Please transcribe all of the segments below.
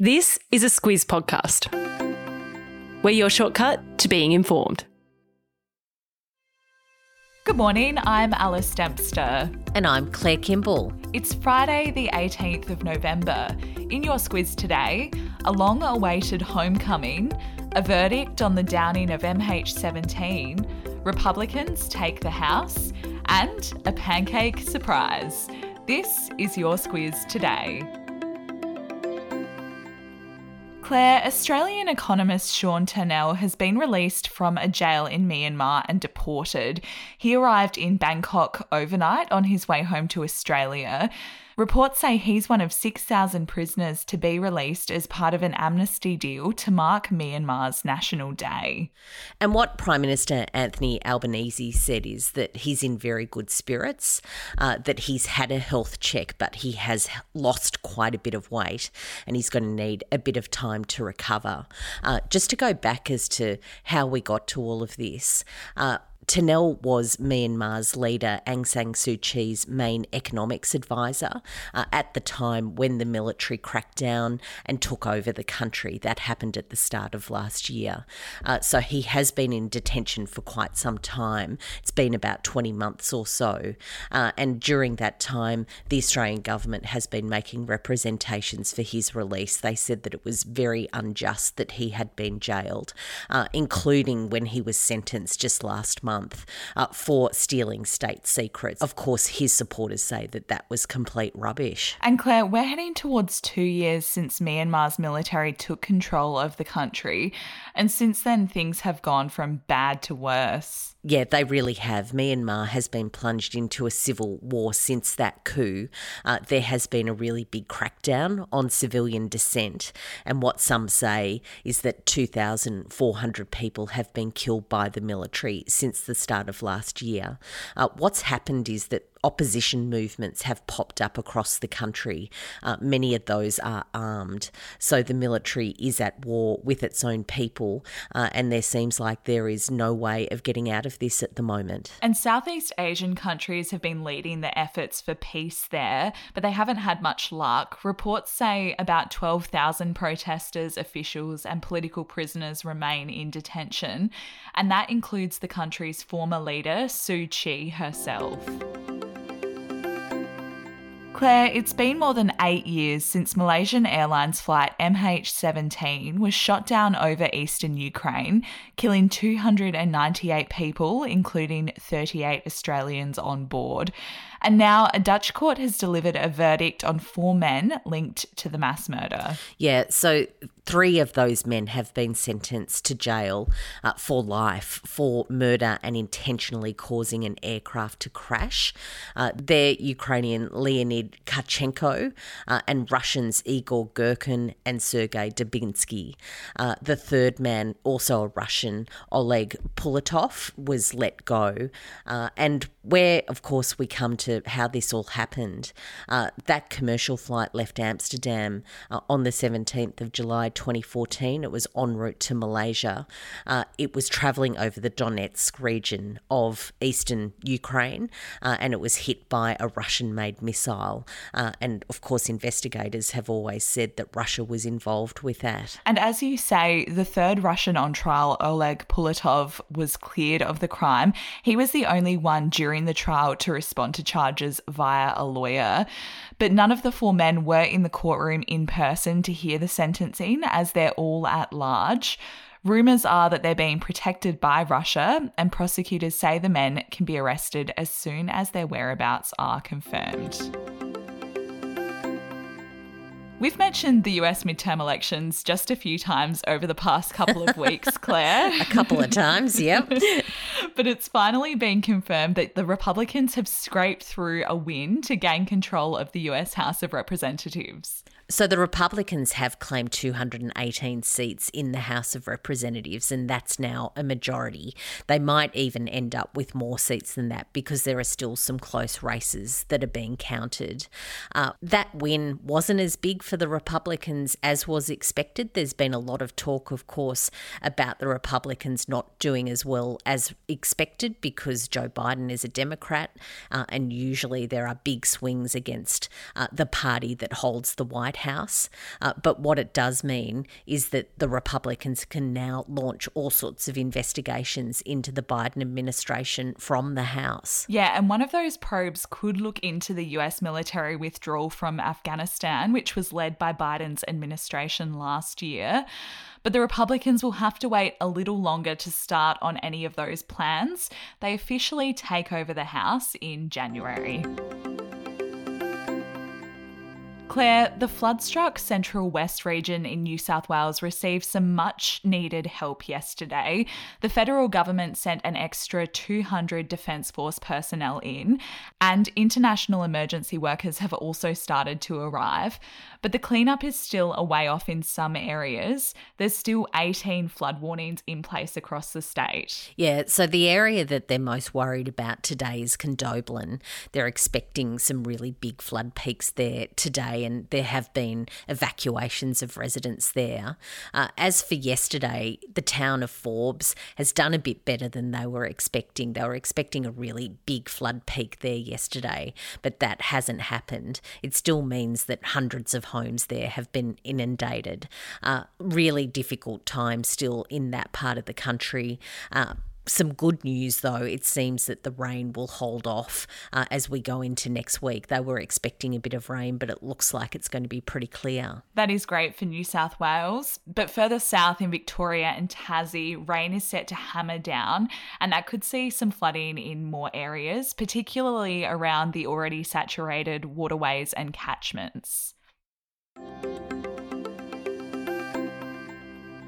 This is a Squiz podcast. We're your shortcut to being informed. Good morning, I'm Alice Dempster. And I'm Claire Kimball. It's Friday, the 18th of November. In your squiz today, a long awaited homecoming, a verdict on the downing of MH17, Republicans take the House, and a pancake surprise. This is your squiz today. Claire, Australian economist Sean Turnell has been released from a jail in Myanmar and deported. He arrived in Bangkok overnight on his way home to Australia. Reports say he's one of 6,000 prisoners to be released as part of an amnesty deal to mark Myanmar's National Day. And what Prime Minister Anthony Albanese said is that he's in very good spirits, uh, that he's had a health check, but he has lost quite a bit of weight and he's going to need a bit of time to recover. Uh, just to go back as to how we got to all of this, uh, Turnell was Myanmar's leader, Aung San Suu Kyi's main economics advisor uh, at the time when the military cracked down and took over the country. That happened at the start of last year. Uh, so he has been in detention for quite some time. It's been about 20 months or so. Uh, and during that time, the Australian government has been making representations for his release. They said that it was very unjust that he had been jailed, uh, including when he was sentenced just last month month uh, for stealing state secrets. Of course, his supporters say that that was complete rubbish. And Claire, we're heading towards two years since Myanmar's military took control of the country. And since then, things have gone from bad to worse. Yeah, they really have. Myanmar has been plunged into a civil war since that coup. Uh, there has been a really big crackdown on civilian dissent, and what some say is that 2,400 people have been killed by the military since the start of last year. Uh, what's happened is that opposition movements have popped up across the country. Uh, many of those are armed. So the military is at war with its own people, uh, and there seems like there is no way of getting out of this at the moment. And Southeast Asian countries have been leading the efforts for peace there, but they haven't had much luck. Reports say about 12,000 protesters, officials, and political prisoners remain in detention, and that includes the country's former leader, Suu Kyi herself. Claire, it's been more than eight years since Malaysian Airlines flight MH17 was shot down over eastern Ukraine, killing 298 people, including 38 Australians on board. And now a Dutch court has delivered a verdict on four men linked to the mass murder. Yeah, so three of those men have been sentenced to jail uh, for life for murder and intentionally causing an aircraft to crash. Uh, they're Ukrainian Leonid Kravchenko uh, and Russians Igor Girkin and Sergei Dubinsky. Uh, the third man, also a Russian, Oleg Pulatov, was let go. Uh, and where, of course, we come to how this all happened. Uh, that commercial flight left Amsterdam uh, on the 17th of July 2014. It was en route to Malaysia. Uh, it was travelling over the Donetsk region of eastern Ukraine uh, and it was hit by a Russian made missile. Uh, and of course, investigators have always said that Russia was involved with that. And as you say, the third Russian on trial, Oleg Pulatov, was cleared of the crime. He was the only one during the trial to respond to charges charges via a lawyer. But none of the four men were in the courtroom in person to hear the sentencing, as they're all at large. Rumours are that they're being protected by Russia, and prosecutors say the men can be arrested as soon as their whereabouts are confirmed. We've mentioned the US midterm elections just a few times over the past couple of weeks, Claire. a couple of times, yep. but it's finally been confirmed that the Republicans have scraped through a win to gain control of the US House of Representatives. So the Republicans have claimed 218 seats in the House of Representatives, and that's now a majority. They might even end up with more seats than that because there are still some close races that are being counted. Uh, that win wasn't as big for the Republicans as was expected. There's been a lot of talk, of course, about the Republicans not doing as well as expected because Joe Biden is a Democrat, uh, and usually there are big swings against uh, the party that holds the White House. Uh, but what it does mean is that the Republicans can now launch all sorts of investigations into the Biden administration from the House. Yeah, and one of those probes could look into the US military withdrawal from Afghanistan, which was led by Biden's administration last year. But the Republicans will have to wait a little longer to start on any of those plans. They officially take over the House in January. Claire, the flood struck Central West region in New South Wales received some much needed help yesterday. The federal government sent an extra 200 Defence Force personnel in, and international emergency workers have also started to arrive. But the cleanup is still a way off in some areas. There's still 18 flood warnings in place across the state. Yeah, so the area that they're most worried about today is Condobolin. They're expecting some really big flood peaks there today, and there have been evacuations of residents there. Uh, as for yesterday, the town of Forbes has done a bit better than they were expecting. They were expecting a really big flood peak there yesterday, but that hasn't happened. It still means that hundreds of homes there have been inundated. Uh, really difficult time still in that part of the country. Uh, some good news, though, it seems that the rain will hold off uh, as we go into next week. They were expecting a bit of rain, but it looks like it's going to be pretty clear. That is great for New South Wales. But further south in Victoria and Tassie, rain is set to hammer down, and that could see some flooding in more areas, particularly around the already saturated waterways and catchments.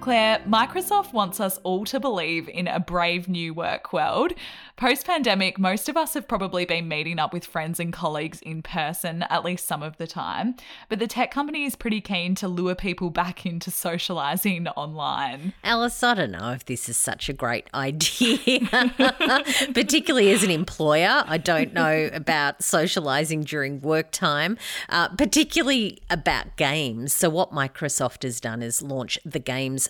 Claire, Microsoft wants us all to believe in a brave new work world. Post pandemic, most of us have probably been meeting up with friends and colleagues in person at least some of the time, but the tech company is pretty keen to lure people back into socializing online. Alice, I don't know if this is such a great idea, particularly as an employer. I don't know about socializing during work time, uh, particularly about games. So, what Microsoft has done is launch the Games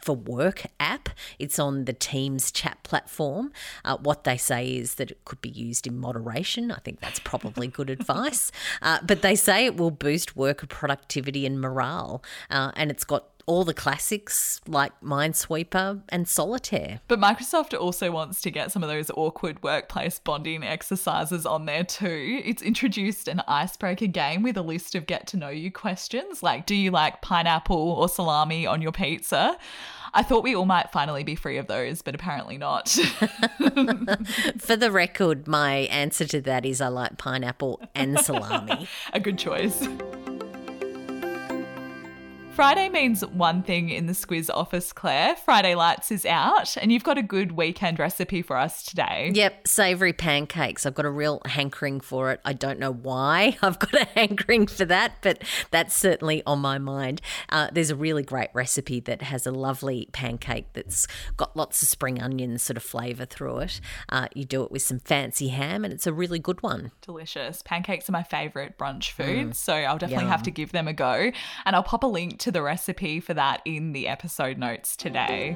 for Work app. It's on the Teams chat platform. Uh, what they say is that it could be used in moderation. I think that's probably good advice. Uh, but they say it will boost worker productivity and morale. Uh, and it's got all the classics like Minesweeper and Solitaire. But Microsoft also wants to get some of those awkward workplace bonding exercises on there too. It's introduced an icebreaker game with a list of get to know you questions like, do you like pineapple or salami on your pizza? I thought we all might finally be free of those, but apparently not. For the record, my answer to that is I like pineapple and salami. a good choice. Friday means one thing in the Squiz office, Claire. Friday Lights is out, and you've got a good weekend recipe for us today. Yep, savoury pancakes. I've got a real hankering for it. I don't know why I've got a hankering for that, but that's certainly on my mind. Uh, there's a really great recipe that has a lovely pancake that's got lots of spring onion sort of flavour through it. Uh, you do it with some fancy ham, and it's a really good one. Delicious. Pancakes are my favourite brunch food, mm. so I'll definitely Yum. have to give them a go. And I'll pop a link to the recipe for that in the episode notes today.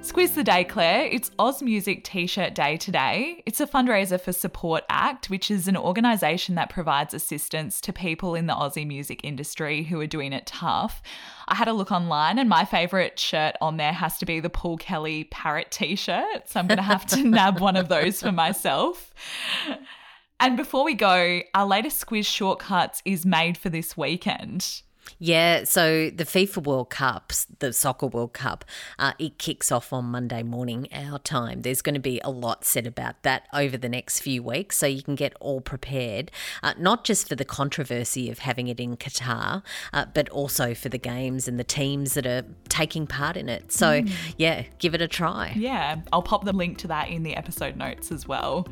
Squeeze the Day, Claire. It's Ausmusic T shirt day today. It's a fundraiser for Support Act, which is an organisation that provides assistance to people in the Aussie music industry who are doing it tough. I had a look online, and my favourite shirt on there has to be the Paul Kelly parrot t shirt. So I'm going to have to nab one of those for myself. And before we go, our latest Squiz shortcuts is made for this weekend. Yeah, so the FIFA World Cups, the Soccer World Cup, uh, it kicks off on Monday morning, our time. There's going to be a lot said about that over the next few weeks, so you can get all prepared, uh, not just for the controversy of having it in Qatar, uh, but also for the games and the teams that are taking part in it. So, mm. yeah, give it a try. Yeah, I'll pop the link to that in the episode notes as well.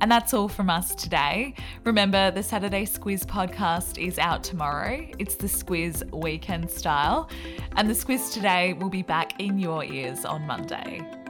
And that's all from us today. Remember, the Saturday Squiz podcast is out tomorrow. It's the Squiz weekend style. And the Squiz today will be back in your ears on Monday.